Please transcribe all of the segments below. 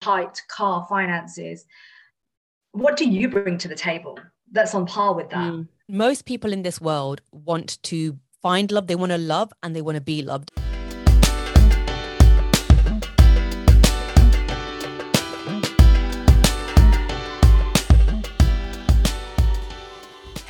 tight car finances. What do you bring to the table that's on par with that? Mm. Most people in this world want to find love, they want to love, and they want to be loved.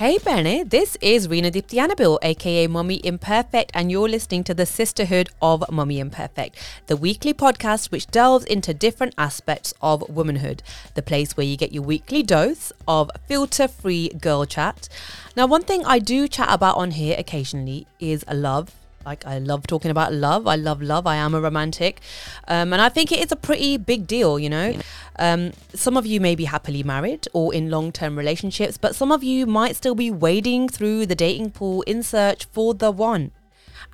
Hey Benny, this is Rena Diptianabil, aka Mummy Imperfect, and you're listening to the Sisterhood of Mummy Imperfect, the weekly podcast which delves into different aspects of womanhood, the place where you get your weekly dose of filter free girl chat. Now, one thing I do chat about on here occasionally is love, like I love talking about love. I love love. I am a romantic, um, and I think it is a pretty big deal. You know, um, some of you may be happily married or in long-term relationships, but some of you might still be wading through the dating pool in search for the one.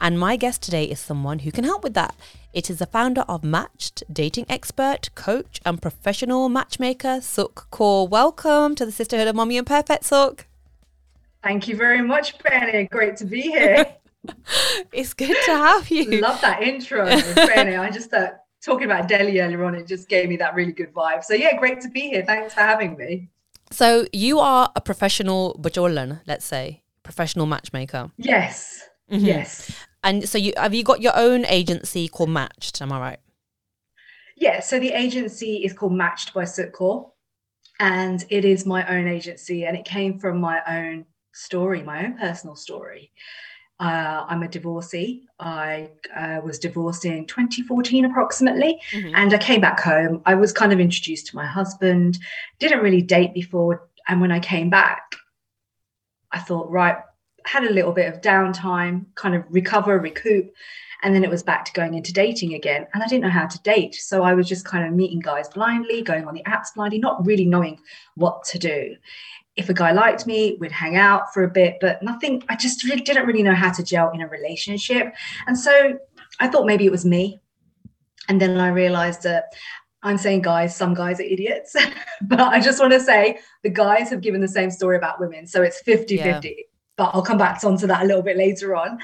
And my guest today is someone who can help with that. It is the founder of Matched, dating expert, coach, and professional matchmaker, Sukh Kaur. Welcome to the Sisterhood of Mummy Imperfect, Sukh. Thank you very much, Benny. Great to be here. it's good to have you. Love that intro, I just thought talking about Delhi earlier on, it just gave me that really good vibe. So yeah, great to be here. Thanks for having me. So you are a professional bajolan, let's say, professional matchmaker. Yes. Mm-hmm. Yes. And so you have you got your own agency called Matched? Am I right? Yeah. So the agency is called Matched by Kaur, and it is my own agency, and it came from my own story, my own personal story. Uh, I'm a divorcee. I uh, was divorced in 2014 approximately, mm-hmm. and I came back home. I was kind of introduced to my husband, didn't really date before. And when I came back, I thought, right, had a little bit of downtime, kind of recover, recoup. And then it was back to going into dating again. And I didn't know how to date. So I was just kind of meeting guys blindly, going on the apps blindly, not really knowing what to do if a guy liked me, we'd hang out for a bit, but nothing, I just really didn't really know how to gel in a relationship. And so I thought maybe it was me. And then I realized that I'm saying guys, some guys are idiots, but I just want to say the guys have given the same story about women. So it's 50 yeah. 50. But I'll come back onto that a little bit later on.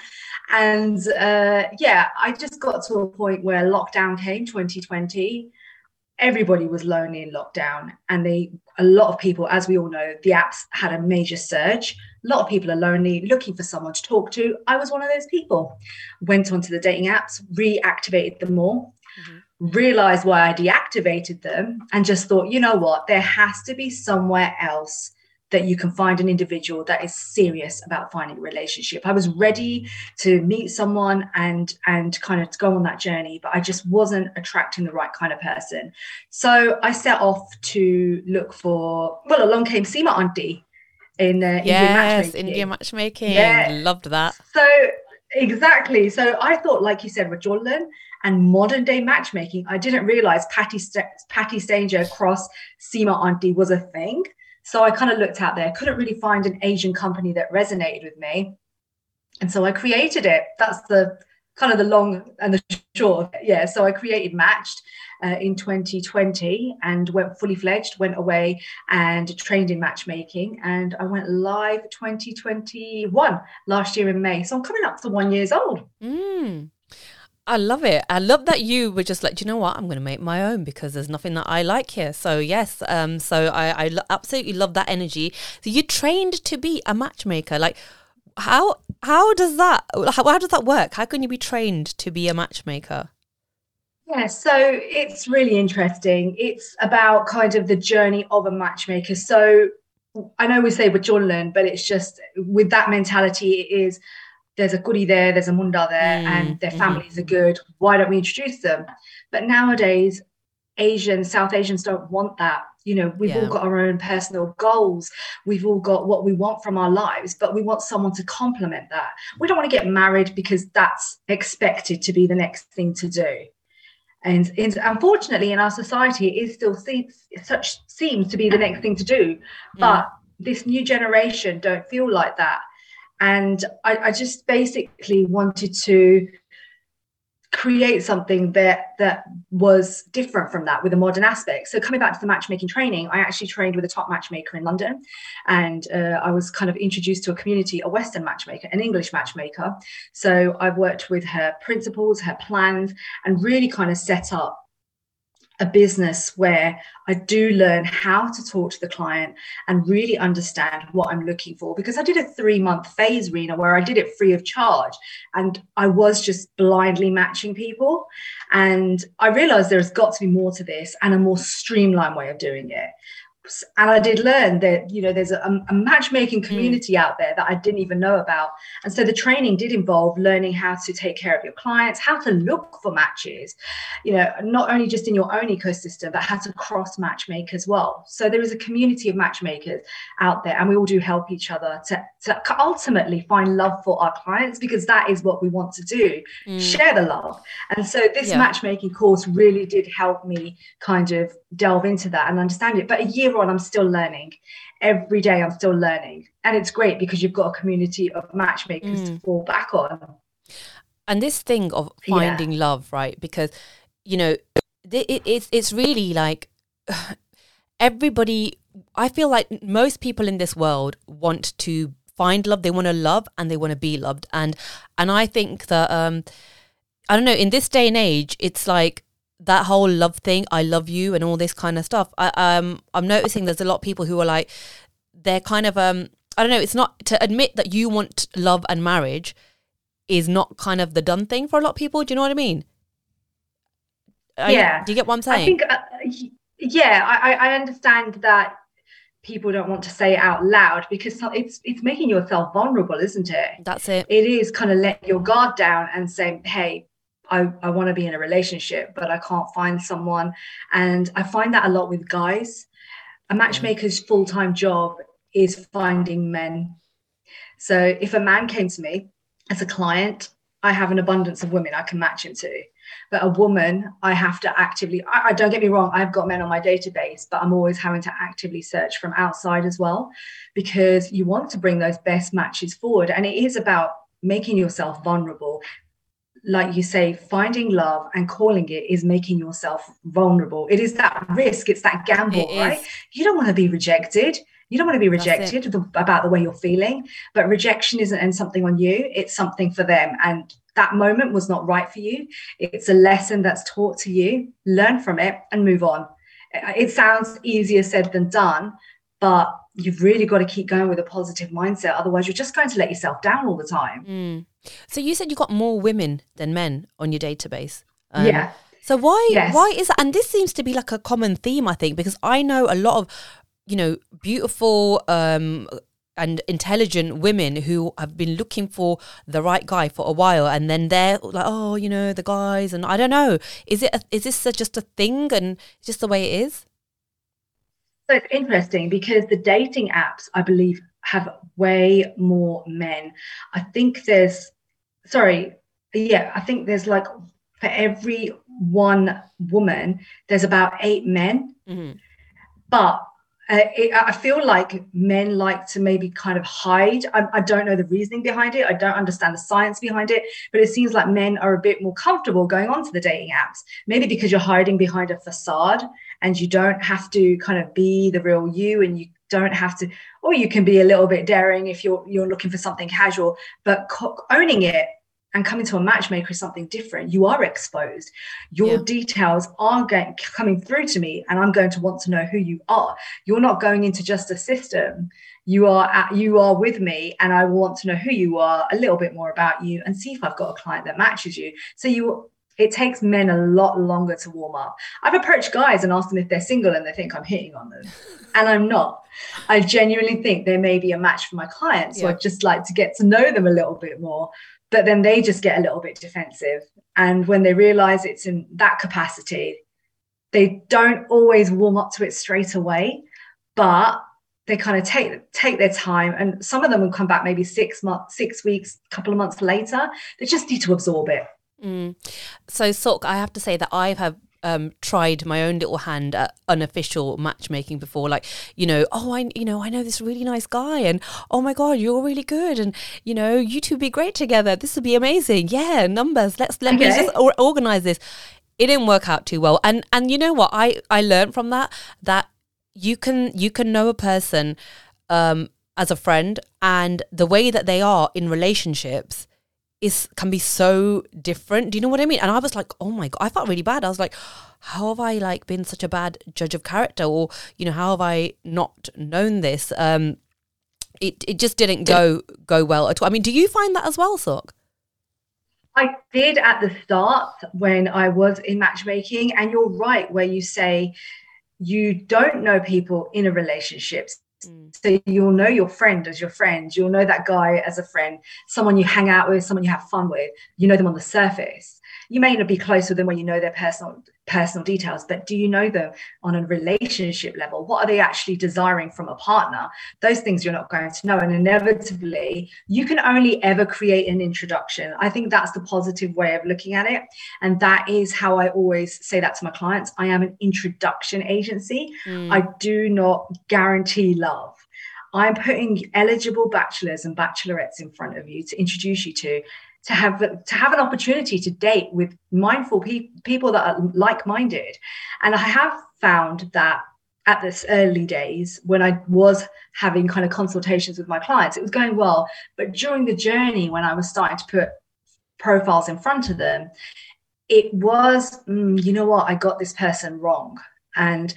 And uh, yeah, I just got to a point where lockdown came 2020 everybody was lonely in lockdown and they a lot of people as we all know the apps had a major surge. A lot of people are lonely looking for someone to talk to. I was one of those people. Went onto the dating apps reactivated them all mm-hmm. realized why i deactivated them and just thought you know what? There has to be somewhere else that you can find an individual that is serious about finding a relationship. I was ready to meet someone and and kind of go on that journey, but I just wasn't attracting the right kind of person. So I set off to look for. Well, along came Sima Aunty in uh, yes, Indian matchmaking. Indian matchmaking. Yeah. Loved that. So exactly. So I thought, like you said, with Jordan and modern day matchmaking, I didn't realize Patty St- Patti Stanger cross Sima Aunty was a thing. So I kind of looked out there, couldn't really find an Asian company that resonated with me. And so I created it. That's the kind of the long and the short. Yeah. So I created Matched uh, in 2020 and went fully fledged, went away and trained in matchmaking. And I went live 2021 last year in May. So I'm coming up to one years old. Mm. I love it. I love that you were just like, you know what? I'm going to make my own because there's nothing that I like here. So yes, um, so I, I lo- absolutely love that energy. So you trained to be a matchmaker. Like, how how does that how, how does that work? How can you be trained to be a matchmaker? Yeah, so it's really interesting. It's about kind of the journey of a matchmaker. So I know we say with John Learn, but it's just with that mentality, it is there's a kudi there, there's a munda there, mm, and their mm-hmm. families mm-hmm. are good. Why don't we introduce them? But nowadays, Asians, South Asians don't want that. You know, we've yeah. all got our own personal goals. We've all got what we want from our lives, but we want someone to complement that. We don't want to get married because that's expected to be the next thing to do. And, and unfortunately, in our society, it still seems, such seems to be the next thing to do. But this new generation don't feel like that and I, I just basically wanted to create something that that was different from that with a modern aspect. So coming back to the matchmaking training i actually trained with a top matchmaker in london. And uh, i was kind of introduced to a community a western matchmaker an english matchmaker. So i've worked with her principles her plans and really kind of set up a business where I do learn how to talk to the client and really understand what I'm looking for. Because I did a three month phase, Rena, where I did it free of charge and I was just blindly matching people. And I realized there's got to be more to this and a more streamlined way of doing it and I did learn that you know there's a, a matchmaking hmm. community mm. out there that I didn't even know about, and so the training did involve learning how to take care of your clients, how to look for matches, you know, not only just in your own ecosystem, but how to cross matchmake as well. So there is a community of matchmakers out there, and we all do help each other to to ultimately find love for our clients because that is what we want to do, mm. share the love. And so this yeah. matchmaking course really did help me kind of delve into that and understand it. But a year on, I'm still learning. Every day, I'm still learning. And it's great because you've got a community of matchmakers mm. to fall back on. And this thing of finding yeah. love, right? Because, you know, it, it, it's, it's really like everybody, I feel like most people in this world want to find love they want to love and they want to be loved and and i think that um i don't know in this day and age it's like that whole love thing, I love you and all this kind of stuff. I um I'm noticing there's a lot of people who are like they're kind of um I don't know, it's not to admit that you want love and marriage is not kind of the done thing for a lot of people. Do you know what I mean? yeah. do you get what I'm saying? I think uh, yeah, I I understand that people don't want to say it out loud because it's it's making yourself vulnerable, isn't it? That's it. It is kind of let your guard down and say, "Hey, I, I want to be in a relationship, but I can't find someone. And I find that a lot with guys. A mm-hmm. matchmaker's full time job is finding men. So if a man came to me as a client, I have an abundance of women I can match him to. But a woman, I have to actively, I, I, don't get me wrong, I've got men on my database, but I'm always having to actively search from outside as well, because you want to bring those best matches forward. And it is about making yourself vulnerable, like you say, finding love and calling it is making yourself vulnerable. It is that risk, it's that gamble, it right? Is. You don't want to be rejected. You don't want to be rejected the, about the way you're feeling, but rejection isn't something on you, it's something for them. And that moment was not right for you. It's a lesson that's taught to you. Learn from it and move on. It sounds easier said than done, but you've really got to keep going with a positive mindset. Otherwise, you're just going to let yourself down all the time. Mm. So you said you got more women than men on your database. Um, yeah. So why yes. why is that? And this seems to be like a common theme, I think, because I know a lot of, you know, beautiful um, and intelligent women who have been looking for the right guy for a while, and then they're like, oh, you know, the guys, and I don't know, is it a, is this a, just a thing and just the way it is? So it's interesting because the dating apps, I believe, have way more men. I think there's, sorry, yeah, I think there's like for every one woman, there's about eight men. Mm-hmm. But uh, it, I feel like men like to maybe kind of hide. I, I, don't know the reasoning behind it. I don't understand the science behind it, but it seems like men are a bit more comfortable going onto the dating apps. Maybe because you're hiding behind a facade and you don't have to kind of be the real you and you don't have to or you can be a little bit daring if you're you're looking for something casual but co- owning it and coming to a matchmaker is something different. You are exposed. Your yeah. details are going coming through to me and i'm going to want to know who you are. You're not going into just a system. You are at, you are with me and i want to know who you are a little bit more about you and see if i've got a client that matches you. So you it takes men a lot longer to warm up. I've approached guys and asked them if they're single and they think I'm hitting on them. And I'm not. I genuinely think they may be a match for my clients. So yeah. I'd just like to get to know them a little bit more. But then they just get a little bit defensive. And when they realize it's in that capacity, they don't always warm up to it straight away. But they kind of take take their time and some of them will come back maybe six months six weeks a couple of months later they just need to absorb it Mm. So, Sukh, I have to say that I have um, tried my own little hand at unofficial matchmaking before. Like, you know, oh, I, you know, I know this really nice guy, and oh my god, you're really good, and you know, you two be great together. This would be amazing. Yeah, numbers. Let's let okay. me just or- organize this. It didn't work out too well, and and you know what? I I learned from that that you can you can know a person um, as a friend, and the way that they are in relationships is can be so different. Do you know what I mean? And I was like, oh my god, I felt really bad. I was like, how have I like been such a bad judge of character, or you know, how have I not known this? Um, it it just didn't go go well at all. I mean, do you find that as well, Sukh? I did at the start when I was in matchmaking, and you're right where you say you don't know people in a relationship. Mm. So you'll know your friend as your friend, you'll know that guy as a friend, someone you hang out with, someone you have fun with. You know them on the surface you may not be close with them when you know their personal personal details but do you know them on a relationship level? What are they actually desiring from a partner? Those things you're not going to know. And inevitably you can only ever create an introduction. I think that's the positive way of looking at it. And that is how i always say that to my clients. I am an introduction agency. Mm. i do not guarantee love. I'm putting eligible bachelors and bachelorettes in front of you to introduce you to to have to have an opportunity to date with mindful pe- people that are like-minded. And i have found that at this early days when i was having kind of consultations with my clients it was going well. But during the journey when i was starting to put profiles in front of them it was mm, you know what? I got this person wrong. And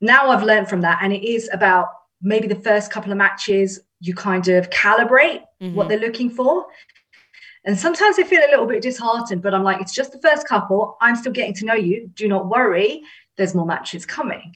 now i've learned from that. And it is about maybe the first couple of matches you kind of calibrate mm-hmm. what they're looking for and sometimes I feel a little bit disheartened, but I'm like, it's just the first couple. I'm still getting to know you. Do not worry. There's more matches coming.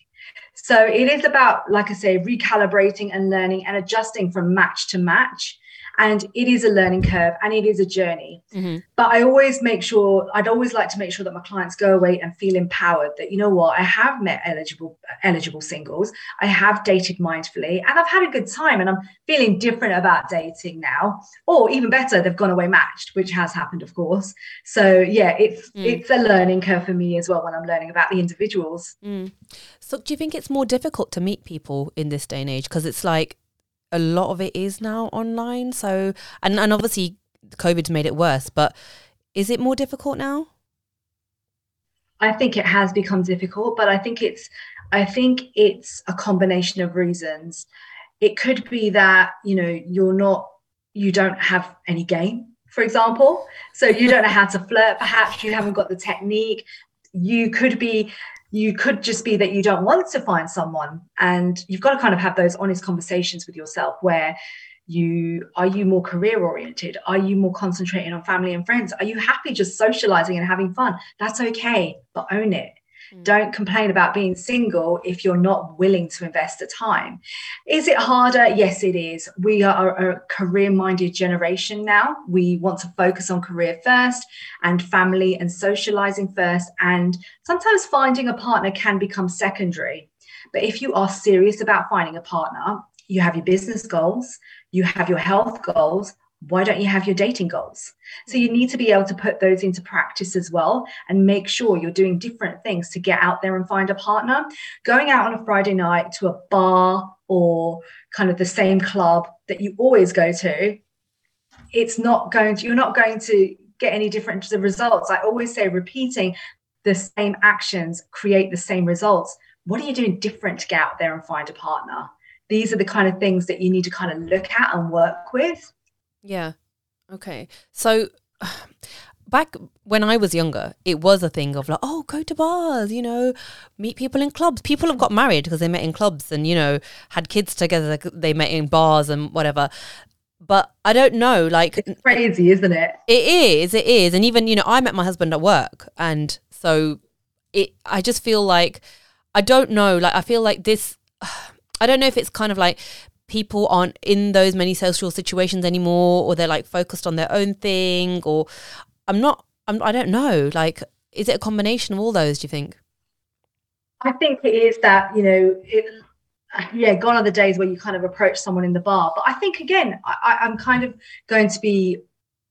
So it is about, like I say, recalibrating and learning and adjusting from match to match and it is a learning curve and it is a journey mm-hmm. but i always make sure i'd always like to make sure that my clients go away and feel empowered that you know what i have met eligible eligible singles i have dated mindfully and i've had a good time and i'm feeling different about dating now or even better they've gone away matched which has happened of course so yeah it's mm. it's a learning curve for me as well when i'm learning about the individuals mm. so do you think it's more difficult to meet people in this day and age because it's like a lot of it is now online. So, and, and obviously COVID's made it worse, but is it more difficult now? I think it has become difficult, but I think it's I think it's a combination of reasons. It could be that, you know, you're not you don't have any game, for example. So you don't know how to flirt, perhaps you haven't got the technique. You could be you could just be that you don't want to find someone and you've got to kind of have those honest conversations with yourself where you are you more career oriented? Are you more concentrating on family and friends? Are you happy just socializing and having fun? That's okay but own it. Don't complain about being single if you're not willing to invest the time. Is it harder? Yes, it is. We are a career minded generation now. We want to focus on career first and family and socializing first. And sometimes finding a partner can become secondary. But if you are serious about finding a partner, you have your business goals, you have your health goals, why don't you have your dating goals? So you mm-hmm. need to be able to put those into practice as well and make sure you're doing different things to get out there and find a partner. Going out on a Friday night to a bar or kind of the same club that you always go to, it's not going to, you're not going to get any different results. I always say repeating the same actions create the same results. What are you doing different to get out there and find a partner? These are the kind of things that you need to kind of look at and work with. Yeah. Okay. So back when I was younger, it was a thing of like, oh, go to bars, you know, meet people in clubs. People have got married because they met in clubs and, you know, had kids together. They met in bars and whatever. But I don't know, like it's crazy, isn't it? It is, it is. And even, you know, I met my husband at work. And so it I just feel like I don't know, like I feel like this I don't know if it's kind of like people aren't in those many social situations anymore or they're like focused on their own thing or i'm not I'm, i don't know like is it a combination of all those do you think? I think it is that you know it, yeah gone are the days where you kind of approach someone in the bar. But i think again I, i'm kind of going to be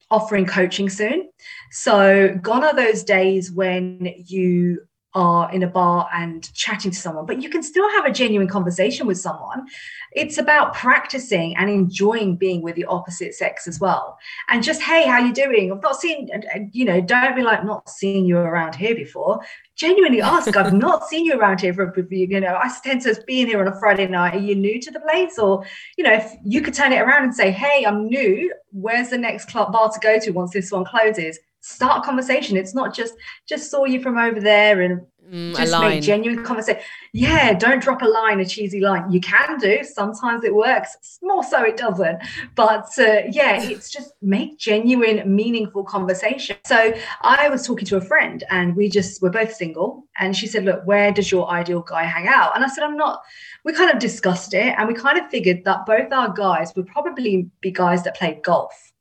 offering coaching soon. So gone are those days when you are in a bar and chatting to someone, but you can still have a genuine conversation with someone. It's about practicing and enjoying being with the opposite sex as well. And just, hey, how you doing? I've not seen, you know, don't be like not seeing you around here before. Genuinely ask, I've not seen you around here for, you know, I tend to be in here on a Friday night. Are you new to the place? Or, you know, if you could turn it around and say, hey, I'm new. Where's the next club bar to go to once this one closes? Start a conversation. It's not just just saw you from over there and mm, just make genuine conversation. Yeah, don't drop a line, a cheesy line. You can do. Sometimes it works. More so, it doesn't. But uh, yeah, it's just make genuine, meaningful conversation. So I was talking to a friend, and we just we're both single, and she said, "Look, where does your ideal guy hang out?" And I said, "I'm not." We kind of discussed it, and we kind of figured that both our guys would probably be guys that played golf.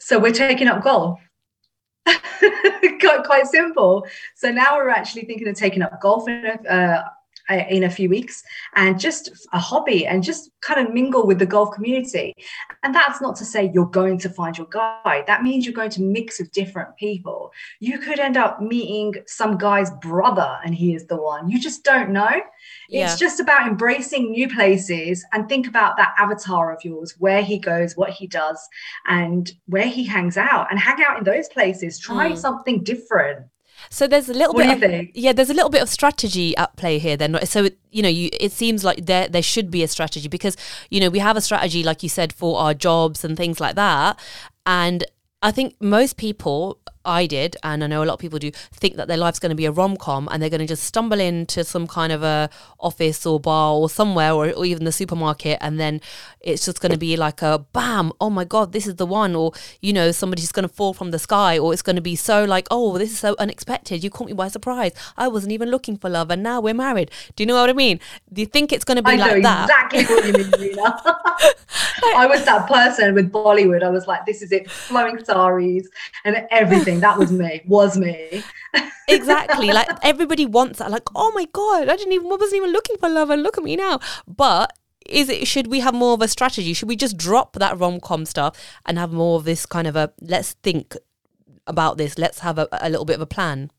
So we're taking up golf quite, quite simple. So now we're actually thinking of taking up golf in a, uh, in a few weeks and just a hobby and just kind of mingle with the golf community. And that's not to say you're going to find your guy. That means you're going to mix with different people. You could end up meeting some guy's brother and he is the one. You just don't know. Yeah. It's just about embracing new places and think about that avatar of yours, where he goes, what he does, and where he hangs out and hang out in those places. Try mm. something different. So there's a little what bit of, yeah, there's a little bit of strategy at play here then. So it, you know, you it seems like there there should be a strategy because you know, we have a strategy like you said for our jobs and things like that. And I think most people I did, and I know a lot of people do, think that their life's going to be a rom com and they're going to just stumble into some kind of a office or bar or somewhere or, or even the supermarket, and then it's just going to be like a bam, oh my god, this is the one, or you know, somebody's going to fall from the sky, or it's going to be so like, oh, this is so unexpected, you caught me by surprise. I wasn't even looking for love, and now we're married. Do you know what I mean? Do you think it's going to be I like that? Exactly what you mean, Rena. I was that person with Bollywood. I was like, this is it, flowing saris and everything that was me, was me. exactly. Like everybody wants that. Like, oh my God, I didn't even, I wasn't even looking for love and look at me now. But is it should we have more of a strategy? Should we just drop that rom-com stuff and have more of this kind of a let's think about this. Let's have a, a little bit of a plan?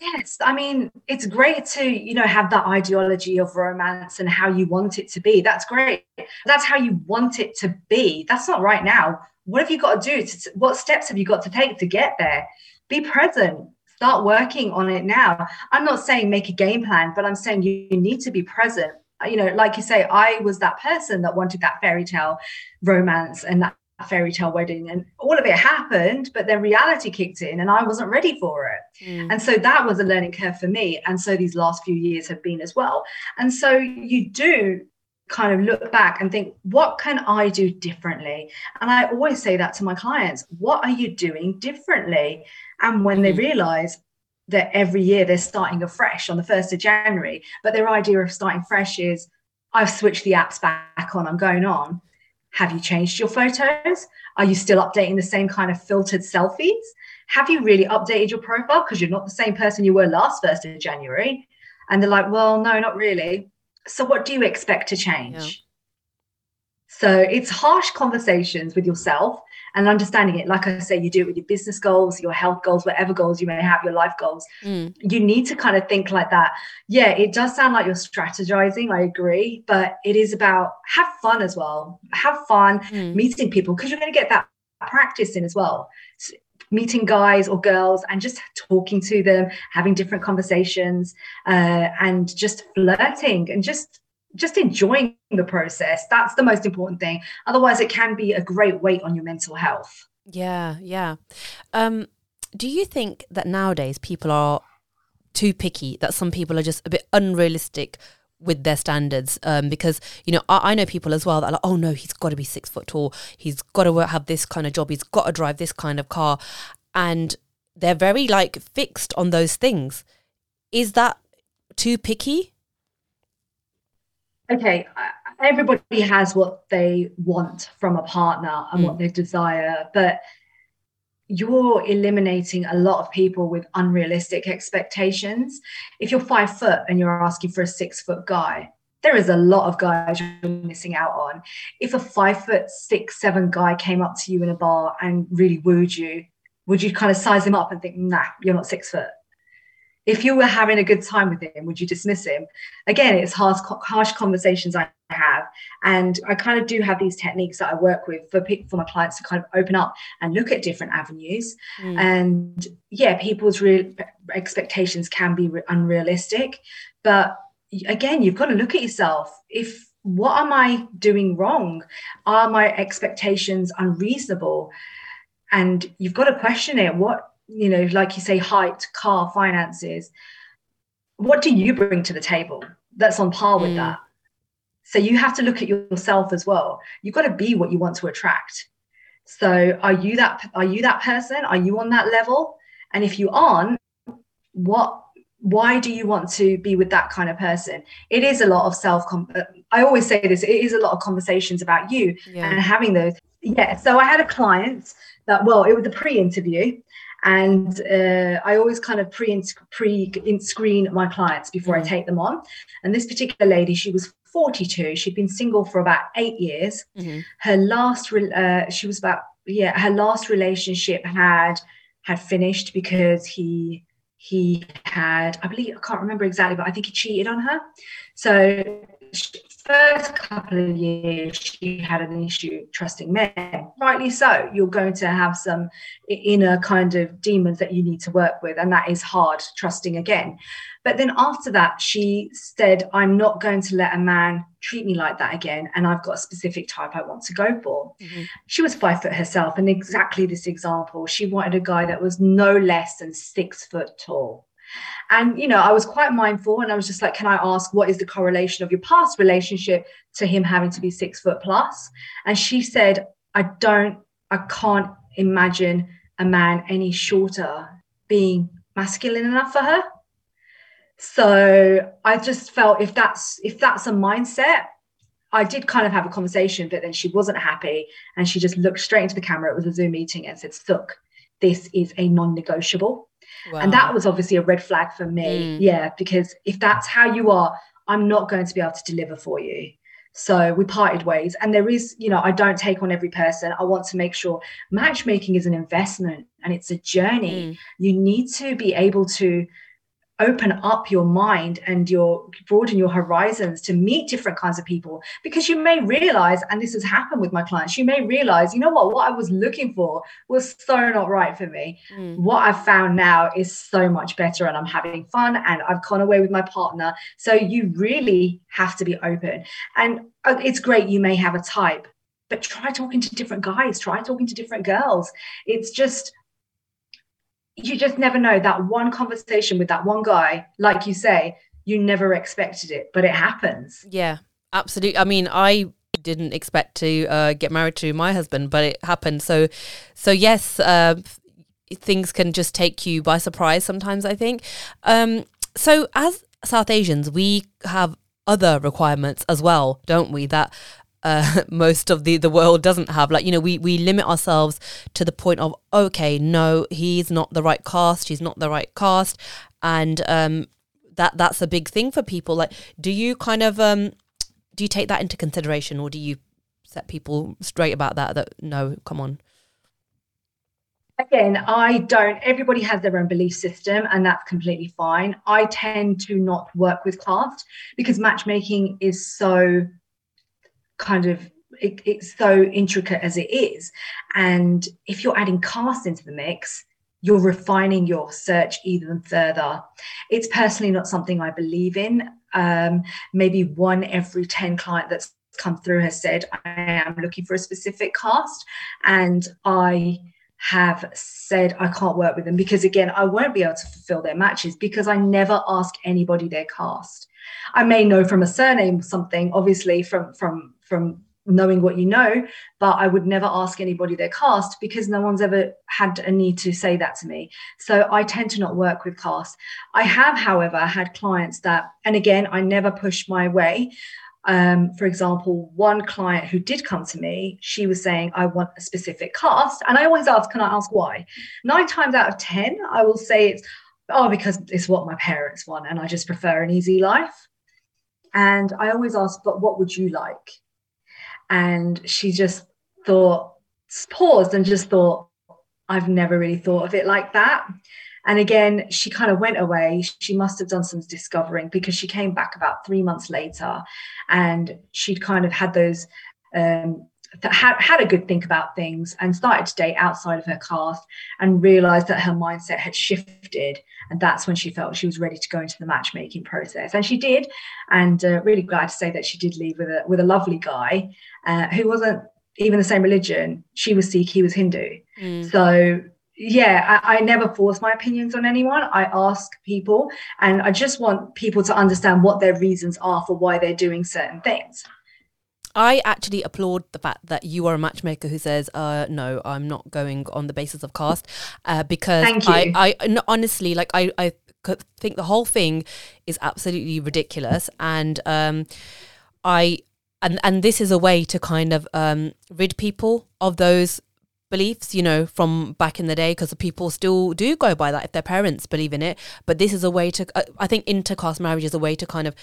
Yes. I mean it's great to you know have that ideology of romance and how you want it to be. That's great. That's how you want it to be. That's not right now what have you got to do? To, what steps have you got to take to get there? Be present. Start working on it now. I'm not saying make a game plan, but I'm saying you, you need to be present. You know, like you say, I was that person that wanted that fairy tale romance and that fairy tale wedding and all of it happened but then reality kicked in and i wasn't ready for it mm. and so that was a learning curve for me and so these last few years have been as well and so you do kind of look back and think, what can I do differently? And I always say that to my clients what are you doing differently? And when they mm-hmm. realize that every year they're starting afresh on the 1st of January, but their idea of starting fresh is, I've switched the apps back on, I'm going on. Have you changed your photos? Are you still updating the same kind of filtered selfies? Have you really updated your profile? Because you're not the same person you were last 1st of January. And they're like, well, no, not really so what do you expect to change? Yeah. So it's harsh conversations with yourself and understanding it. Like I say, you do it with your business goals, your health goals, whatever goals you may have, your life goals. Mm. You need to kind of think like that. Yeah, it does sound like you're strategizing. I agree. But it is about have fun as well. Have fun mm. meeting people because you're going to get that practice in as well meeting guys or girls and just talking to them, having different conversations, uh, and just flirting and just just enjoying the process. That's the most important thing. Otherwise, it can be a great weight on your mental health. Yeah, yeah. Um, do you think that nowadays people are too picky? That some people are just a bit unrealistic with their standards um, because you know I, I, know people as well that are like oh no he's got to be six foot tall. He's got to have this kind of job. He's got to drive this kind of car. And they're very like fixed on those things. Is that too picky? Okay everybody has what they want from a partner and mm. what they desire but you're eliminating a lot of people with unrealistic expectations. If you're five foot and you're asking for a six foot guy, there is a lot of guys you're missing out on. If a five foot six, seven guy came up to you in a bar and really wooed you, would you kind of size him up and think, nah, you're not six foot? If you were having a good time with him, would you dismiss him? Again, it's harsh, harsh conversations I have. And I kind of do have these techniques that I work with for, for my clients to kind of open up and look at different avenues. Mm. And yeah, people's real expectations can be re- unrealistic. But again, you've got to look at yourself. If what am I doing wrong? Are my expectations unreasonable? And you've got to question it. What you know, like you say, height, car, finances. What do you bring to the table that's on par with mm. that? So you have to look at yourself as well. You've got to be what you want to attract. So are you that are you that person? Are you on that level? And if you aren't, what why do you want to be with that kind of person it is a lot of self i always say this it is a lot of conversations about you yeah. and having those yeah so i had a client that well it was a pre-interview and uh, I always kind of pre pre screen my clients before mm. I take them on. And this particular lady, she was 42. She'd been single for about eight years. Mm-hmm. Her last, re- uh, she was about yeah, her last relationship had had finished because he he had, I believe, I can't remember exactly, but I think he cheated on her. So first couple of years, she had an issue trusting men. Rightly so. You're going to have some inner kind of demons that you need to work with, and that is hard trusting again. But then after that, she said, I'm not going to let a man treat me like that again. And I've got a specific type I want to go for. Mm-hmm. She was five foot herself. And exactly this example, she wanted a guy that was no less than six foot tall. And, you know, I was quite mindful and I was just like, can I ask what is the correlation of your past relationship to him having to be six foot plus? And she said, I don't, I can't imagine a man any shorter being masculine enough for her. So I just felt if that's if that's a mindset, I did kind of have a conversation, but then she wasn't happy and she just looked straight into the camera. It was a Zoom meeting and said, Look, this is a non-negotiable. Wow. And that was obviously a red flag for me. Mm. Yeah, because if that's how you are, I'm not going to be able to deliver for you. So we parted ways. And there is, you know, I don't take on every person. I want to make sure matchmaking is an investment and it's a journey. Mm. You need to be able to open up your mind and your broaden your horizons to meet different kinds of people. Because you may realize and this has happened with my clients you may realize you know what what i was looking for was so not right for me. Mm. what i've found now is so much better and i'm having fun and i've gone away with my partner. So you really have to be open. And uh, it's great you may have a type but try talking to different guys try talking to different girls. It's just you just never know that one conversation with that one guy, like you say, you never expected it, but it happens. Yeah, absolutely. I mean, I didn't expect to uh, get married to my husband, but it happened. So, so yes, uh, things can just take you by surprise sometimes. I think. Um, so, as South Asians, we have other requirements as well, don't we? That uh, most of the, the world doesn't have. Like, you know, we, we limit ourselves to the point of, okay, no, he's not the right caste, he's not the right caste. And um, that that's a big thing for people. Like, do you kind of, um, do you take that into consideration or do you set people straight about that, that no, come on? Again, I don't, everybody has their own belief system and that's completely fine. I tend to not work with caste because matchmaking is so kind of it, it's so intricate as it is. And if you're adding caste into the mix you're refining your search even further. It's personally not something i believe in. Um, maybe one every 10 client that's come through has said i am looking for a specific caste and i have said I can't work with them because again I won't be able to fulfill their matches because I never ask anybody their caste. I may know from a surname something obviously from from from knowing what you know but i would never ask anybody their caste because no one's ever had a need to say that to me so i tend to not work with caste i have however had clients that and again i never push my way um, for example, one client who did come to me, she was saying, I want a specific caste. And I always ask, Can I ask why? Nine times out of 10, I will say it's, Oh, because it's what my parents want. And I just prefer an easy life. And I always ask, But what would you like? And she just thought, paused and just thought, I've never really thought of it like that. And again, she kind of went away. She must have done some discovering because she came back about three months later and she'd kind of had those um, had, had a good think about things and started to date outside of her caste and realized that her mindset had shifted. And that's when she felt she was ready to go into the matchmaking process. And she did. And uh, really glad to say that she did leave with a with a lovely guy uh, who wasn't even the same religion. She was sikh he was hindu. Mm. so yeah I, I never force my opinions on anyone. I ask people. And i just want people to understand what their reasons are for why they're doing certain things I actually applaud the fact that you are a matchmaker who says, uh, "No, I'm not going on the basis of caste," uh, because I, I honestly, like, I, I think the whole thing is absolutely ridiculous, and um, I, and and this is a way to kind of um, rid people of those beliefs, you know, from back in the day, because people still do go by that if their parents believe in it. But this is a way to, uh, I think, intercaste marriage is a way to kind of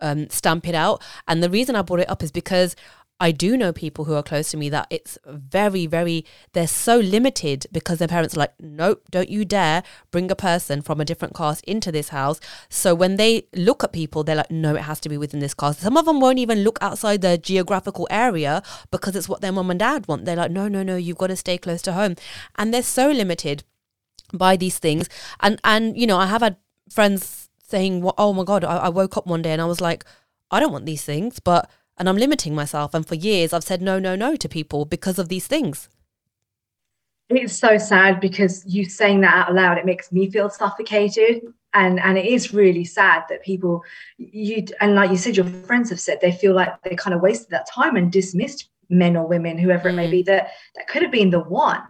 um, stamp it out. And the reason I brought it up is because I do know people who are close to me that it's very, very, they're so limited because their parents are like, nope, don't you dare bring a person from a different caste into this house. So when they look at people, they're like, no, it has to be within this caste. Some of them won't even look outside their geographical area because it's what their mom and dad want. They're like, no, no, no, you've got to stay close to home. And they're so limited by these things. And, and, you know, I have had friends saying, "Oh my god!" I, I woke up one day and I was like, "I don't want these things," but and I'm limiting myself. And for years, I've said no, no, no to people because of these things. It's so sad because you saying that out loud, it makes me feel suffocated. And, and it is really sad that people you and like you said your friends have said they feel like they kind of wasted that time and dismissed men or women whoever it may be mm. that that could have been the one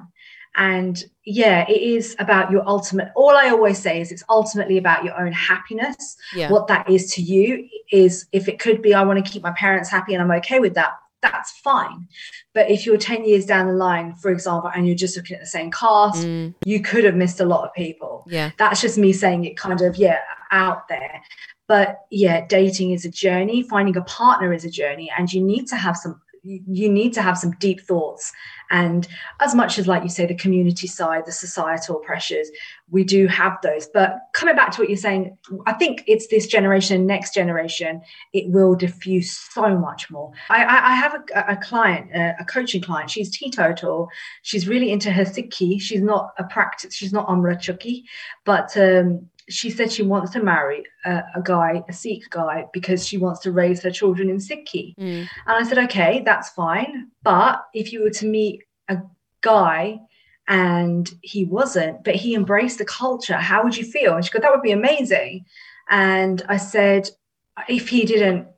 and yeah it is about your ultimate all i always say is it's ultimately about your own happiness. Yeah. what that is to you is if it could be i want to keep my parents happy and i'm okay with that that's fine. But if you're 10 years down the line for example and you're just looking at the same caste mm. you could have missed a lot of people. Yeah. That's just me saying it kind of yeah out there. But yeah dating is a journey finding a partner is a journey and you need to have some you need to have some deep thoughts. And as much as like you say the community side the societal pressures we do have those. But coming back to what you're saying i think it's this generation next generation it will diffuse so much more. I, I have a, a client a, a, coaching client. She's teetotal. She's really into her sikhi she's not a practice she's not amritchuki but um, she said she wants to marry a, a, guy, a Sikh guy, because she wants to raise her children in Sikhi. Mm. And I said, okay, that's fine. But if you were to meet a guy and he wasn't, but he embraced the culture, how would you feel? And she goes, that would be amazing. And I said, if he didn't,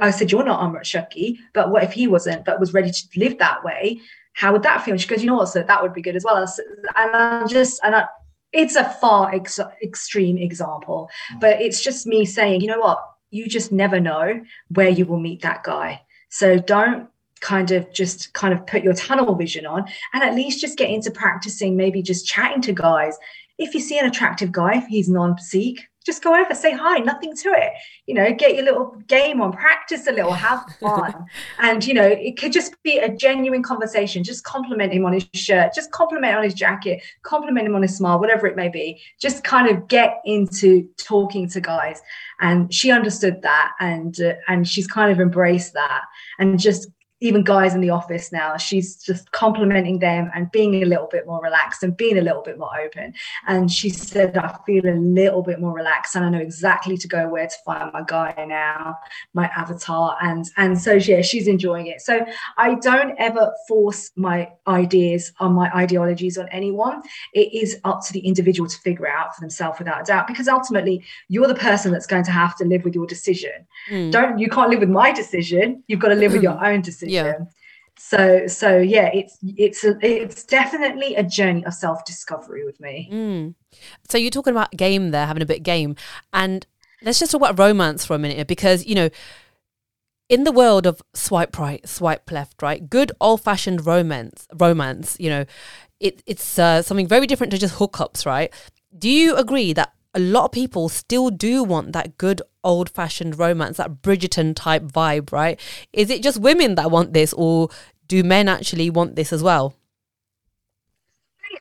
I said, you're not Amrit Shaki, but what if he wasn't, but was ready to live that way? How would that feel? And she goes, you know what, so that would be good as well. And I'm just, and I, it's a far ex- extreme example, but it's just me saying, you know what? You just never know where you will meet that guy. So don't kind of just kind of put your tunnel vision on and at least just get into practicing, maybe just chatting to guys. If you see an attractive guy, he's non Sikh, just go over, say hi, nothing to it. You know, get your little game on, practice a little, have fun. and, you know, it could just be a genuine conversation. Just compliment him on his shirt, just compliment on his jacket, compliment him on his smile, whatever it may be. Just kind of get into talking to guys. And she understood that and uh, and she's kind of embraced that and just even guys in the office now, she's just complimenting them and being a little bit more relaxed and being a little bit more open. And she said, I feel a little bit more relaxed and I know exactly to go where to find my guy now, my avatar. And and so yeah, she's enjoying it. So I don't ever force my ideas or my ideologies on anyone. It is up to the individual to figure out for themselves without a doubt, because ultimately you're the person that's going to have to live with your decision. Mm. Don't you can't live with my decision. You've got to live with your own decision yeah. So so yeah, it's it's a, it's definitely a journey of self discovery with me. Mm. So you're talking about game there, having a bit game, and let's just talk about romance for a minute here, because you know in the world of swipe right, swipe left, right, good old fashioned romance, romance, you know, it, it's uh, something very different to just hookups, right? Do you agree that a lot of people still do want that good old fashioned romance, that Bridgerton type vibe, right? Is it just women that want this, or do men actually want this as well?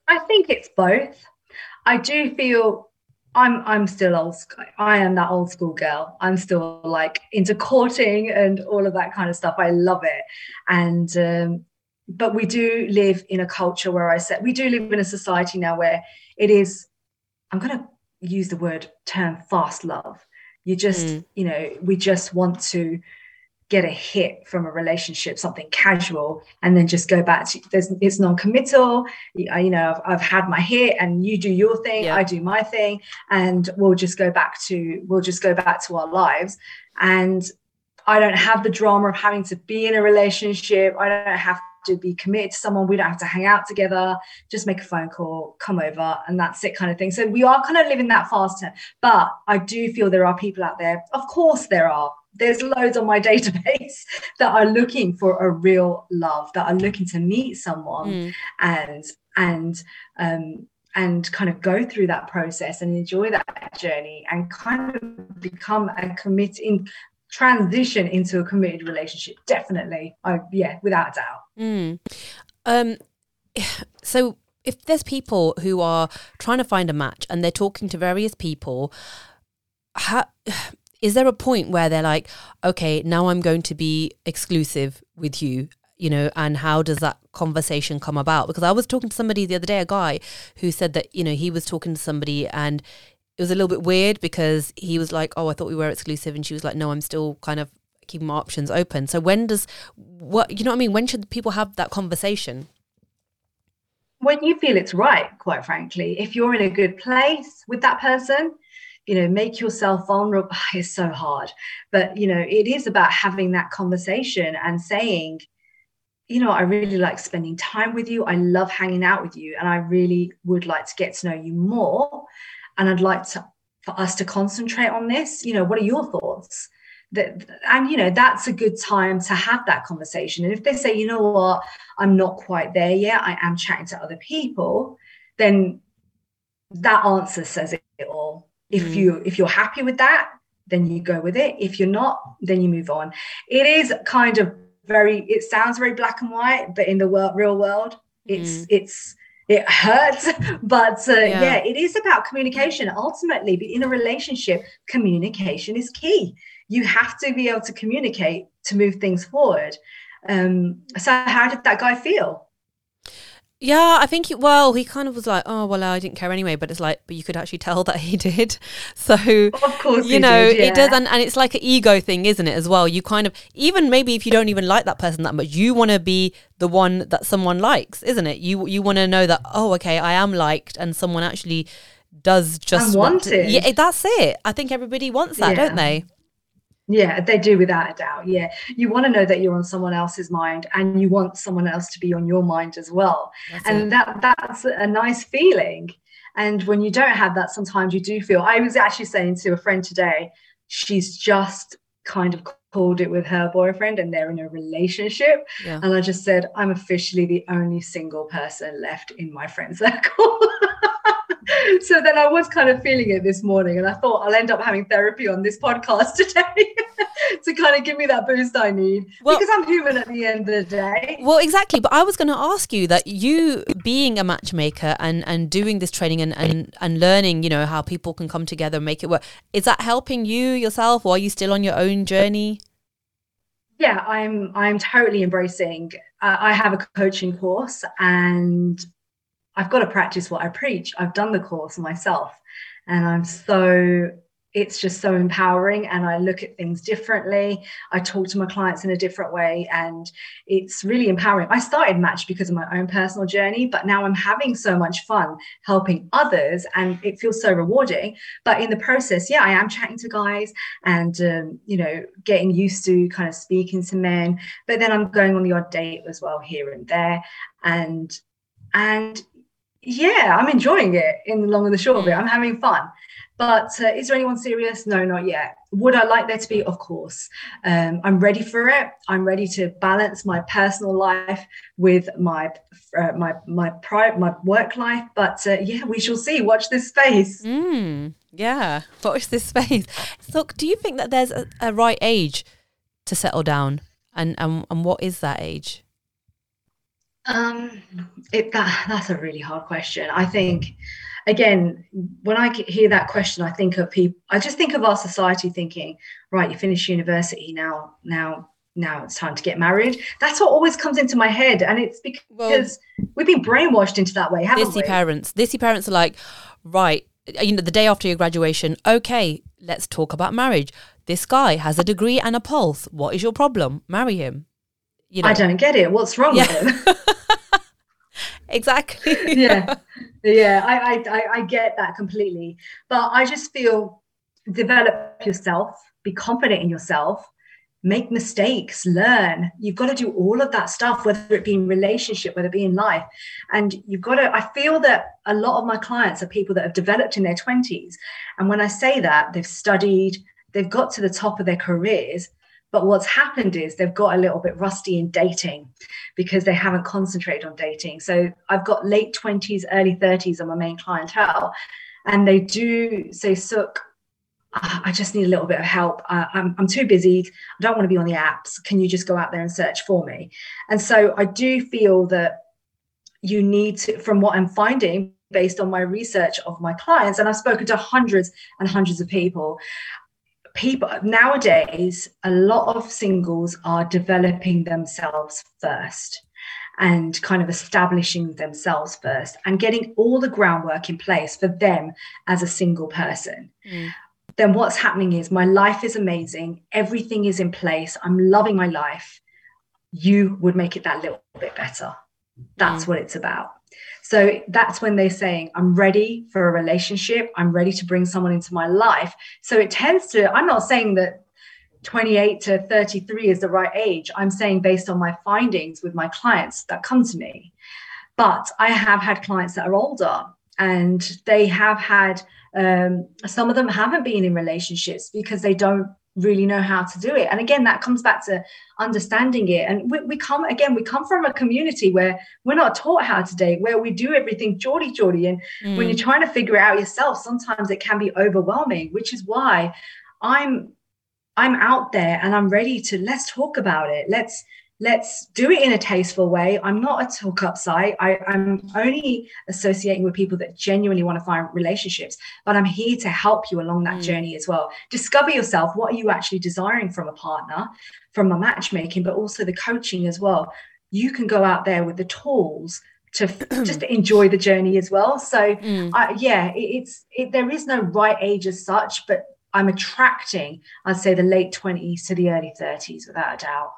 I think it's both. I do feel I'm I'm still old. school. I am that old school girl. I'm still like into courting and all of that kind of stuff. I love it, and um, but we do live in a culture where I said we do live in a society now where it is. I'm to use the word term fast love. You just mm. you know we just want to get a hit from a relationship, something casual, and then just go back to there's it's non-committal. You know, I've, I've had my hit, and you do your thing, yeah. I do my thing, and we'll just go back to we'll just go back to our lives. And I don't have the drama of having to be in a relationship. I don't have to be committed to someone. We don't have to hang out together. Just make a phone call, come over, and that's it, kind of thing. So we are kind of living that faster. But I do feel there are people out there. Of course, there are there's loads on my database that are looking for a real love that are looking to meet someone mm. and and um and kind of go through that process and enjoy that journey and kind of become a committing transition into a committed relationship definitely I, yeah without a doubt mm. um so if there's people who are trying to find a match and they're talking to various people how is there a point where they're like, okay, now I'm going to be exclusive with you? You know, and how does that conversation come about? Because I was talking to somebody the other day, a guy who said that, you know, he was talking to somebody and it was a little bit weird because he was like, oh, I thought we were exclusive. And she was like, no, I'm still kind of keeping my options open. So when does, what, you know what I mean? When should people have that conversation? When you feel it's right, quite frankly. If you're in a good place with that person, you know make yourself vulnerable is so hard but you know it is about having that conversation and saying you know i really like spending time with you i love hanging out with you and i really would like to get to know you more and i'd like to for us to concentrate on this. You know what are your thoughts? That and you know that's a good time to have that conversation. And if they say you know what? I'm not quite there yet. I am chatting to other people then that answer says it all. If mm. you if you're happy with that then you go with it. If you're not then you move on. It is kind of very it sounds very black and white but in the world, real world it's mm. it's it hurts but uh, yeah. yeah. it is about communication ultimately but in a relationship communication is key you have to be able to communicate to move things forward um, so how did that guy feel yeah, I think, he, well, he kind of was like, oh, well, I didn't care anyway. But it's like, but you could actually tell that he did. So, of course, you know, did, yeah. it does. And, and it's like an ego thing, isn't it, as well? You kind of, even maybe if you don't even like that person that much, you want to be the one that someone likes, isn't it? You, you want to know that, oh, okay, I am liked and someone actually does just want it. Yeah, that's it. I think everybody wants that, yeah. don't they? Yeah, they do without a doubt. Yeah. You want to know that you're on someone else's mind and you want someone else to be on your mind as well. That's and it. that that's a nice feeling. And when you don't have that, sometimes you do feel. I was actually saying to a friend today, she's just kind of called it with her boyfriend and they're in a relationship. Yeah. And I just said, I'm officially the only single person left in my friend circle. so then I was kind of feeling it this morning, and I thought I'll end up having therapy on this podcast today to kind of give me that boost I need well, because I'm human at the end of the day. Well, exactly. But I was going to ask you that you being a matchmaker and and doing this training and and and learning, you know, how people can come together and make it work. Is that helping you yourself, or are you still on your own journey? Yeah, I'm. I'm totally embracing. Uh, I have a coaching course, and I've got to practice what I preach. I've done the course myself and I'm so it's just so empowering and I look at things differently. I talk to my clients in a different way and it's really empowering. I started Match because of my own personal journey, but now I'm having so much fun helping others and it feels so rewarding. But in the process, yeah, I am chatting to guys and, um, you know, getting used to kind of speaking to men. But then I'm going on the odd date as well here and there. And and yeah, I'm enjoying it in the long and the short of it. I'm having fun. But uh, is there anyone serious? No, not yet. Would I like there to be? Of course. Um, I'm ready for it. I'm ready to balance my personal life with my uh, my my my work life. But uh, yeah, we shall see. Watch this space. Mm, yeah, watch this space. So, do you think that there's a, a right age to settle down, and and and what is that age? Um, it that that's a really hard question. I think again, when I hear that question, I think of people. I just think of our society thinking, right, you finish university now. Now, now it's time to get married. That's what always comes into my head, and it's because well, we've been brainwashed into that way, haven't we? parents, Desi parents are like, right, you know, the day after your graduation, okay, let's talk about marriage. This guy has a degree and a pulse. What is your problem? Marry him. You know? I don't get it. What's wrong yeah. with exactly. yeah, yeah. I, I I get that completely, but I just feel develop yourself, be confident in yourself, make mistakes, learn. You've got to do all of that stuff, whether it be in relationship, whether it be in life. And you've got to, I feel that a lot of my clients are people that have developed in their 20s. And when I say that, they've studied, they've got to the top of their careers. But what's happened is they've got a little bit rusty in dating because they haven't concentrated on dating. So I've got late 20s, early 30s on my main clientele. And they do say, Sukh, I just need a little bit of help. Uh, I'm, I'm too busy. I don't want to be on the apps. Can you just go out there and search for me? And so I do feel that you need to, from what I'm finding based on my research of my clients, and I've spoken to hundreds and hundreds of people. People nowadays, a lot of singles are developing themselves first and kind of establishing themselves first and getting all the groundwork in place for them as a single person. Mm then what's happening is my life is amazing. Everything is in place. I'm loving my life. You would make it that little bit better. That's mm. what it's about. So that's when they're saying, I'm ready for a relationship. I'm ready to bring someone into my life. So it tends to, I'm not saying that 28 to 33 is the right age. I'm saying based on my findings with my clients that come to me. But I have had clients that are older and they have had um, some of them haven't been in relationships because they don't really know how to do it. And again that comes back to understanding it. And we, we come again we come from a community where we're not taught how to date where we do everything chori chori and mm. when you're trying to figure it out yourself sometimes it can be overwhelming which is why i'm i'm out there and i'm ready to let's talk about it. Let's let's do it in a tasteful way. I'm not a talk up site. I, am only associating with people that genuinely want to find relationships, but I'm here to help you along that mm. journey as well. Discover yourself. What are you actually desiring from a partner, from a matchmaking, but also the coaching as well. You can go out there with the tools to just enjoy the journey as well. So, mm. uh, yeah, it, it's it, there is no right age as such, but I'm attracting, I'd say, the late 20s to the early 30s without a doubt.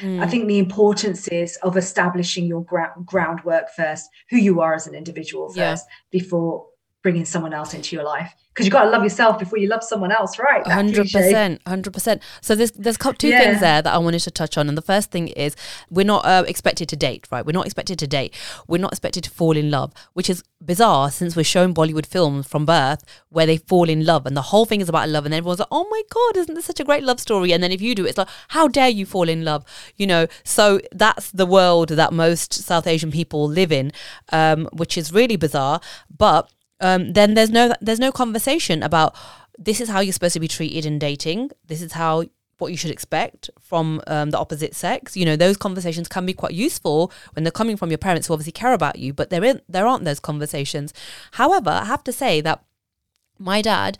Mm. I think the importance is of establishing your gra- groundwork first, who you are as an individual first, yeah. before bringing someone else into your life because you've got to love yourself before you love someone else, right? Hundred percent, hundred percent. So there's there's two yeah. things there that I wanted to touch on, and the first thing is we're not uh, expected to date, right? We're not expected to date. We're not expected to fall in love, which is bizarre since we're shown Bollywood films from birth where they fall in love, and the whole thing is about love, and everyone's like, "Oh my god, isn't this such a great love story?" And then if you do, it's like, "How dare you fall in love?" You know. So that's the world that most South Asian people live in, um, which is really bizarre, but um, then there's no there's no conversation about this is how you're supposed to be treated in dating. This is how what you should expect from um, the opposite sex. You know, those conversations can be quite useful when they're coming from your parents who obviously care about you, but there in, there aren't those conversations. However, I have to say that my dad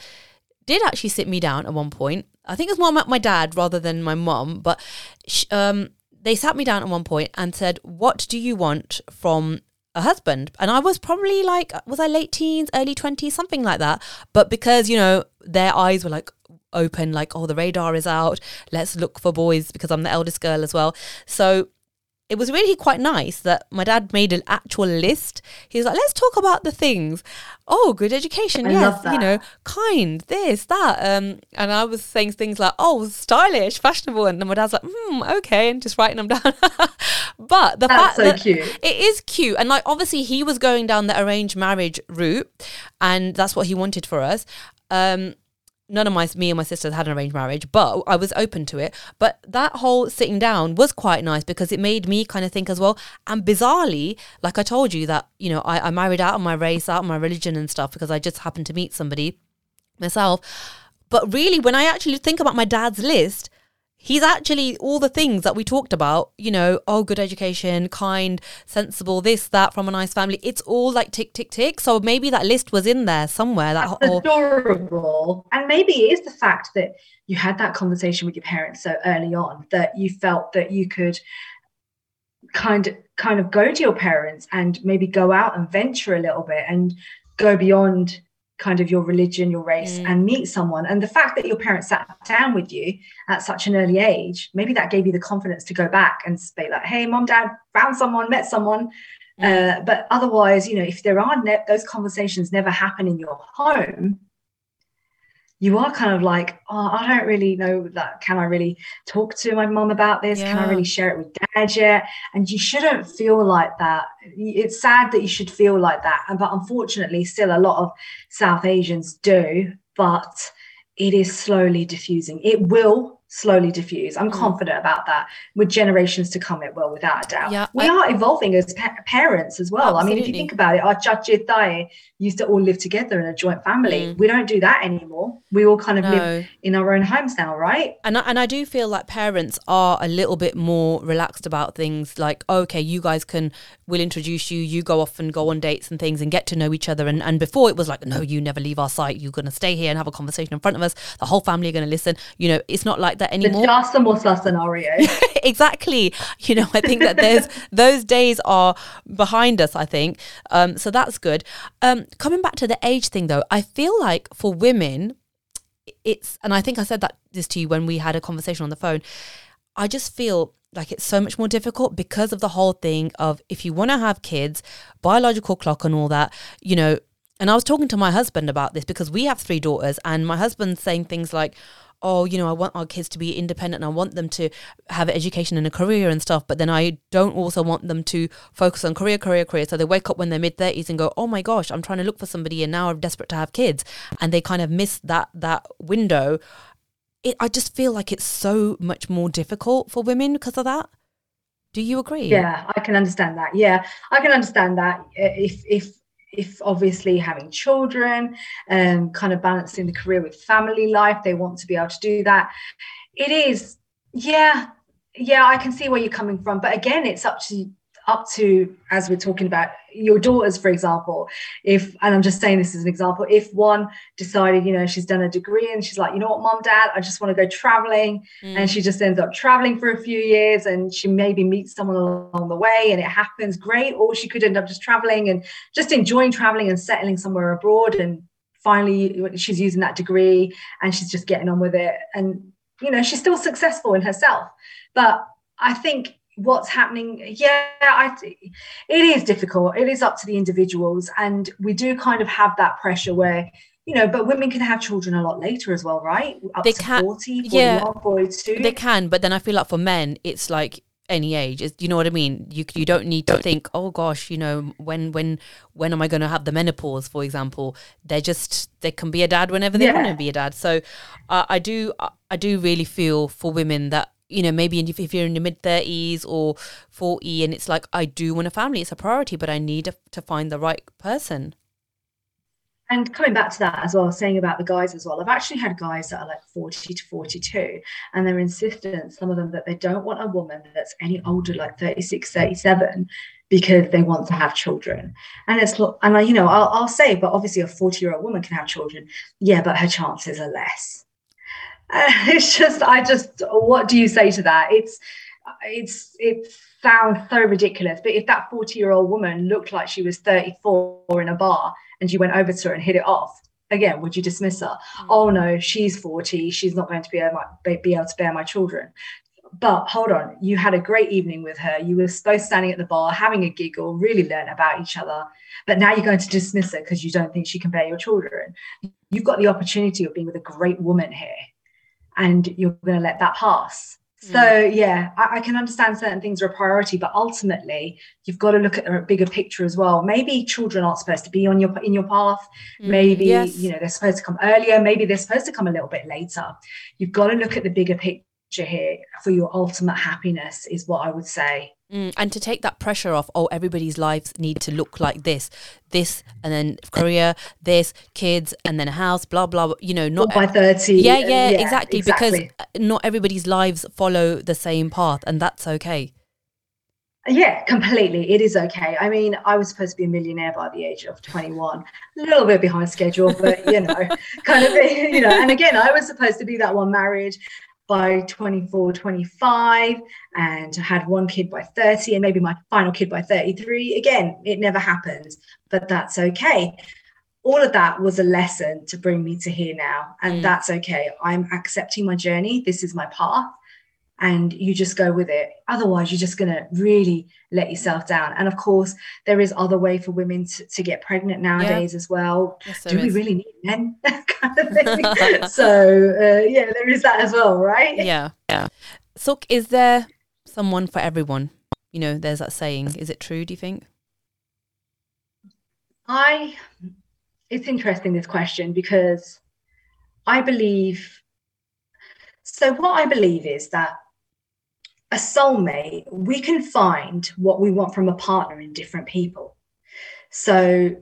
did actually sit me down at one point. I think it was more my dad rather than my mom, but um, they sat me down at one point and said, "What do you want from a husband. And I was probably like, was I late teens, early 20s, something like that. But because, you know, their eyes were like open, like, oh, the radar is out. Let's look for boys because I'm the eldest girl as well. So it was really quite nice that my dad made an actual list. He was like, let's talk about the things. Oh, good education. I yes. You know, kind, this, that. Um, and I was saying things like, oh, stylish, fashionable. And then my dad's like, hmm, okay. And just writing them down. but the That's fact so that cute. it is cute. And like, obviously, he was going down the arranged marriage route. And that's what he wanted for us. Um, none of my me and my sisters had an arranged marriage, but I was open to it. But that whole sitting down was quite nice because it made me kind of think as well. And bizarrely, like I told you that you know I, I married out of my race, out of my religion and stuff because I just happened to meet somebody myself. But really, when I actually think about my dad's list, he's actually all the things that we talked about, you know, oh, good education, kind, sensible, this, that, from a nice family. It's all like tick, tick, tick. So maybe that list was in there somewhere. That That's whole... adorable. And maybe it is the fact that you had that conversation with your parents so early on that you felt that you could kind of kind of go to your parents and maybe go out and venture a little bit and go beyond kind of your religion, your race, mm. and meet someone. And the fact that your parents sat down with you at such an early age, maybe that gave you the confidence to go back and say like, "Hey, mom, dad, found someone, met someone." Mm. Uh, but otherwise, you know, if there are ne- those conversations never happen in your home, you are kind of like, oh, I don't really know that. Can I really talk to my mom about this? Yeah. Can I really share it with dad yet? And you shouldn't feel like that. It's sad that you should feel like that. But unfortunately, still a lot of South Asians do. But it is slowly diffusing. It will slowly diffuse. I'm mm. confident about that. With generations to come, it will, without a doubt. Yeah, we I, are evolving as pa- parents as well. Absolutely. I mean, if you think about it, our chachi thai used to all live together in a joint family. Mm. We don't do that anymore. We all kind of no. live in our own homes now, right? And I, and I do feel like parents are a little bit more relaxed about things. Like, okay, you guys can, we'll introduce you. You go off and go on dates and things and get to know each other. And and before it was like, no, you never leave our sight. You're going to stay here and have a conversation in front of us. The whole family are going to listen. You know, it's not like that anymore. The Chai Samosa scenario. exactly. You know, I think that there's those days are behind us. I think um, so. That's good. Um, coming back to the age thing, though, I feel like for women, it's and I think I said that this to you when we had a conversation on the phone. I just feel like it's so much more difficult because of the whole thing of if you want to have kids, biological clock and all that, you know. And I was talking to my husband about this because we have three daughters, and my husband's saying things like, oh, you know, I want our kids to be independent and I want them to have education and a career and stuff. But then I don't also want them to focus on career, career, career. So they wake up when they're mid 30s and go, oh my gosh, I'm trying to look for somebody and now I'm desperate to have kids. And they kind of miss that, that window. It, I just feel like it's so much more difficult for women because of that. Do you agree? Yeah, I can understand that. Yeah, I can understand that. Eh, if if if obviously having children and kind of balancing the career with family life, they want to be able to do that. It is, yeah, yeah, I can see where you're coming from. But again, it's up to up to as we're talking about your daughters for example. If and i'm just saying this as an example if one decided you know she's done a degree and she's like you know what mom dad i just want to go traveling mm. and she just ends up traveling for a few years and she maybe meets someone along the way and it happens great. Or she could end up just traveling and just enjoying traveling and settling somewhere abroad and finally she's using that degree and she's just getting on with it. And you know she's still successful in herself. But i think what's happening. Yeah i it is difficult. It is up to the individuals and we do kind of have that pressure where you know but women can have children a lot later as well right? Up they can 40 yeah. 42 they can but then i feel like for men it's like any age. Is you know what i mean? You you don't need to think oh gosh you know when when when am i going to have the menopause for example. They're just they can be a dad whenever they yeah. want to be a dad. So uh, i do i do really feel for women that you know, maybe if you're in your mid 30s or 40 and it's like, I do want a family, it's a priority, but I need to find the right person. And coming back to that as well, saying about the guys as well, I've actually had guys that are like 40 to 42, and they're insistent, some of them, that they don't want a woman that's any older, like 36, 37, because they want to have children. And it's, and I, you know, I'll, I'll say, but obviously a 40 year old woman can have children. Yeah, but her chances are less it's just i just what do you say to that? It's it's it sounds so ridiculous but if that 40 year old woman looked like she was 34 in a bar and you went over to her and hit it off again would you dismiss her? Mm. oh no she's 40 she's not going to be able, be able to bear my children. But hold on you had a great evening with her. You were both standing at the bar having a giggle really learn about each other. But now you're going to dismiss her because you don't think she can bear your children. You've got the opportunity of being with a great woman here and you're going to let that pass. So mm. yeah, I, I, can understand certain things are a priority, but ultimately you've got to look at a bigger picture as well. Maybe children aren't supposed to be on your in your path. Mm, maybe yes. you know they're supposed to come earlier. Maybe they're supposed to come a little bit later. You've got to look at the bigger picture here for your ultimate happiness. Is what I would say. Mm, and to take that pressure off, oh, everybody's lives need to look like this, this, and then career, this, kids, and then a house, blah blah. You know, not by thirty. Yeah, yeah, yeah exactly, exactly. Because not everybody's lives follow the same path, and that's okay. Yeah, completely. It is okay. I mean, I was supposed to be a millionaire by the age of 21, a little bit behind schedule, but you know, kind of, you know. And again, I was supposed to be that one married by 24, 25, and had one kid by 30, and maybe my final kid by 33. Again, it never happens, but that's okay. All of that was a lesson to bring me to here now, and mm. that's okay. I'm accepting my journey. This is my path and you just go with it. Otherwise you're just going to really let yourself down. And of course there is other way for women to, to get pregnant nowadays yeah. as well. Yes, do we really need men? Kind of thing. So uh, yeah there is that as well right? Yeah. Yeah. So is there someone for everyone? You know there's that saying. Is it true do you think? I it's interesting this question because i believe so what i believe is that a soulmate, we can find what we want from a partner in different people. So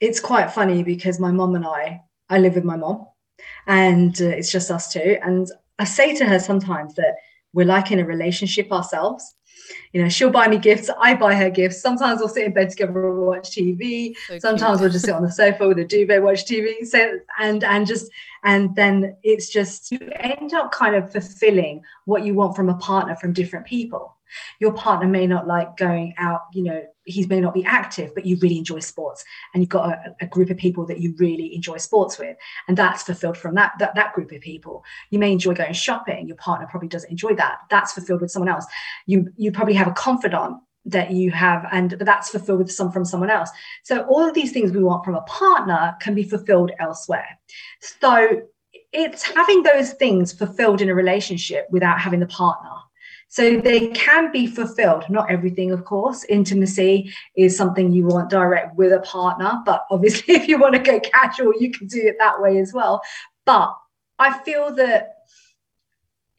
it's quite funny because my mom and I, I live with my mom and uh, it's just us two. And I say to her sometimes that we're like in a relationship ourselves. You know, she'll buy me gifts, I buy her gifts. Sometimes we'll sit in bed together and watch TV. So Sometimes cute. we'll just sit on the sofa with a duvet, watch TV. So and and just and then it's just you end up kind of fulfilling what you want from a partner from different people your partner may not like going out you know he may not be active but you really enjoy sports. And you've got a, a, group of people that you really enjoy sports with. And that's fulfilled from that, that that group of people. You may enjoy going shopping. Your partner probably doesn't enjoy that. That's fulfilled with someone else. You you probably have a confidant that you have and that's fulfilled with some from someone else. So all of these things we want from a partner can be fulfilled elsewhere. So it's having those things fulfilled in a relationship without having the partner so they can be fulfilled. Not everything of course. Intimacy is something you want direct with a partner but obviously if you want to go casual you can do it that way as well. But i feel that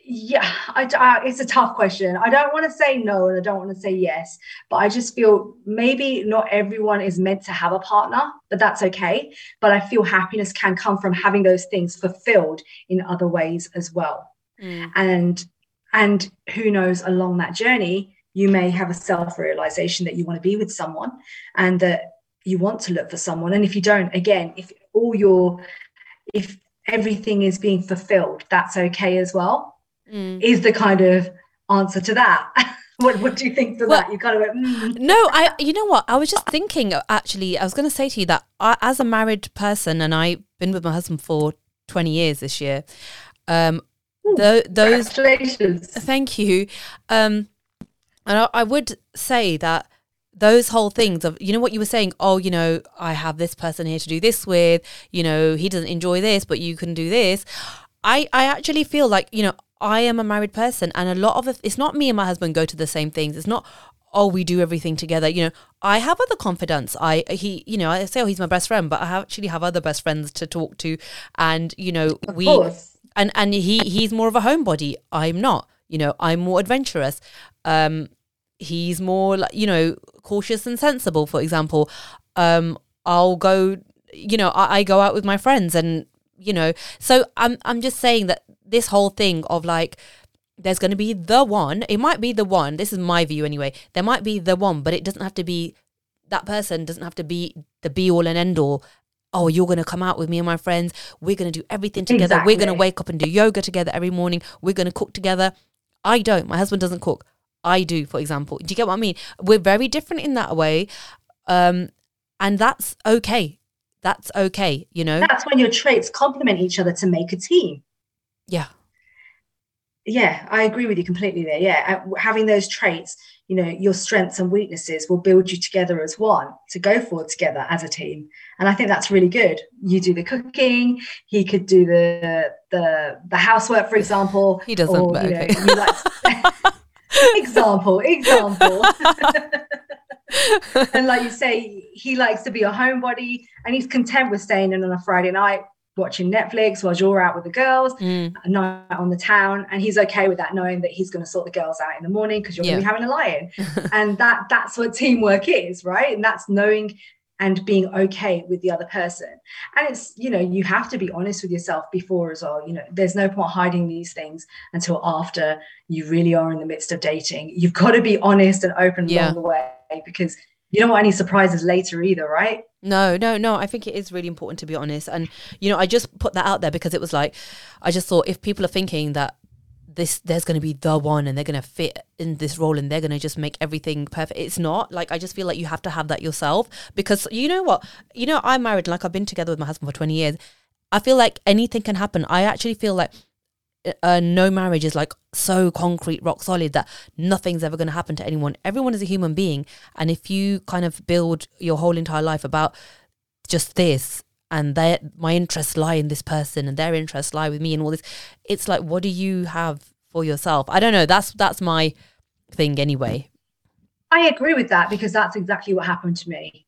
yeah I, I, it's a tough question. I don't want to say no and i don't want to say yes but i just feel maybe not everyone is meant to have a partner but that's okay. But i feel happiness can come from having those things fulfilled in other ways as well. Mm. and and who knows along that journey you may have a self-realization that you want to be with someone and that you want to look for someone and if you don't again if all your if everything is being fulfilled that's okay as well mm. is the kind of answer to that. what, what do you think for well, that? You kind of went, mm. no, I, you know what? I was just thinking, actually, I was going to say to you that I, as a married person, and I've been with my husband for 20 years this year, um, the, those, congratulations. Thank you. Um, and I, I would say that those whole things of you know what you were saying oh you know i have this person here to do this with you know he doesn't enjoy this but you can do this i i actually feel like you know I am a married person, and a lot of it, it's not me and my husband go to the same things. It's not oh we do everything together. You know, I have other confidants. I he you know I say oh he's my best friend, but I actually have other best friends to talk to, and you know of we course. And and he he's more of a homebody. I'm not. You know, I'm more adventurous. Um, he's more like you know cautious and sensible. For example, um, I'll go. You know, I, I go out with my friends and you know so i'm i'm just saying that this whole thing of like there's going to be the one it might be the one this is my view anyway there might be the one but it doesn't have to be that person doesn't have to be the be all and end all oh you're going to come out with me and my friends. We're going to do everything together. Exactly. we're going to wake up and do yoga together every morning. We're going to cook together. I don't. My husband doesn't cook. I do for example. Do you get what i mean? We're very different in that way. Um and that's okay. That's okay you know? That's when your traits complement each other to make a team. Yeah. Yeah, I agree with you completely there. Yeah, having those traits, you know, your strengths and weaknesses will build you together as one to go forward together as a team. And I think that's really good. You do the cooking, he could do the the the housework, for example. He doesn't. Or, you know, like example, example. and like you say, he likes to be a homebody and he's content with staying in on a Friday night watching Netflix while you're out with the girls, Mm. a night on the town, and he's okay with that, knowing that he's going to sort the girls out in the morning because you're Yeah. going to be having a lie-in, and that that's what teamwork is, right? And that's knowing and being okay with the other person. And it's you know you have to be honest with yourself before as well. You know, there's no point hiding these things until after you really are in the midst of dating. You've got to be honest and open Yeah. along the way because you don't want any surprises later either, right? No, no, no. I think it is really important to be honest. And, you know, I just put that out there because it was like, I just thought if people are thinking that this, there's going to be the one and they're going to fit in this role and they're going to just make everything perfect. It's not. Like, I just feel like you have to have that yourself because you know what? You know, I'm married, like, I've been together with my husband for 20 years. I feel like anything can happen. I actually feel like uh, no marriage is like so concrete, rock solid that nothing's ever going to happen to anyone. Everyone is a human being, and if you kind of build your whole entire life about just this and their my interests lie in this person and their interests lie with me and all this, it's like what do you have for yourself? I don't know. That's that's my thing anyway. I agree with that because that's exactly what happened to me.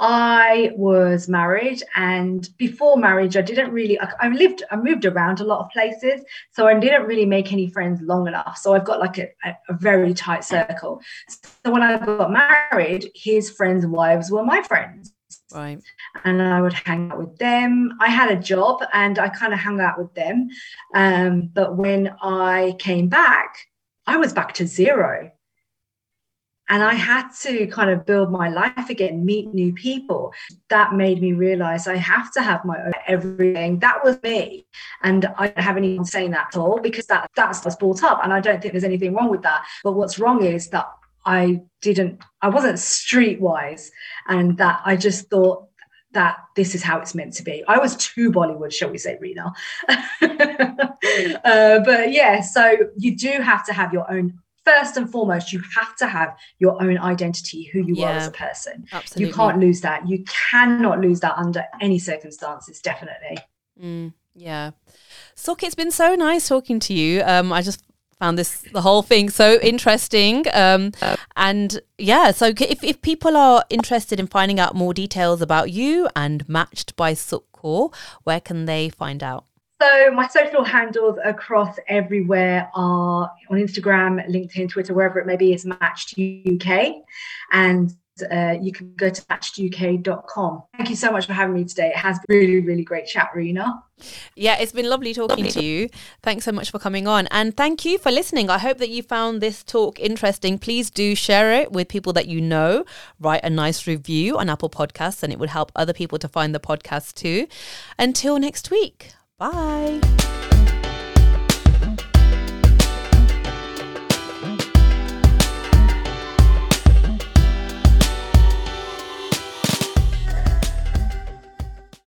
I was married, and before marriage, I didn't really. I, I lived, I moved around a lot of places, so I didn't really make any friends long enough. So I've got like a, a, a very tight circle. So when I got married, his friends' wives were my friends Right. and I would hang out with them. I had a job and I kind of hung out with them. Um, but when I came back, I was back to zero. And I had to kind of build my life again, meet new people. That made me realize I have to have my own everything. That was me. And I don't have anyone saying that at all because that, that's what's brought up. And I don't think there's anything wrong with that. But what's wrong is that I didn't, I wasn't streetwise and that I just thought that this is how it's meant to be. I was too Bollywood, shall we say, Rena. uh, but yeah, so you do have to have your own. First and foremost, you have to have your own identity, who you are as a person. Absolutely. You can't lose that. You cannot lose that under any circumstances, definitely. Mm, yeah. Sukh, it's been so nice talking to you. Um, I just found this the whole thing so interesting. Um, and yeah, so if, if people are interested in finding out more details about you and matched by Sukh where can they find out? So my social handles across everywhere are on Instagram, LinkedIn, Twitter, wherever it may be, is Matched UK, and uh, you can go to matcheduk.com. Thank you so much for having me today. It has been really, really great chat, Rena. Yeah, it's been lovely talking to you. Thanks so much for coming on. And thank you for listening. I hope that you found this talk interesting. Please do share it with people that you know. Write a nice review on Apple Podcasts, and it would help other people to find the podcast too. Until next week. Bye.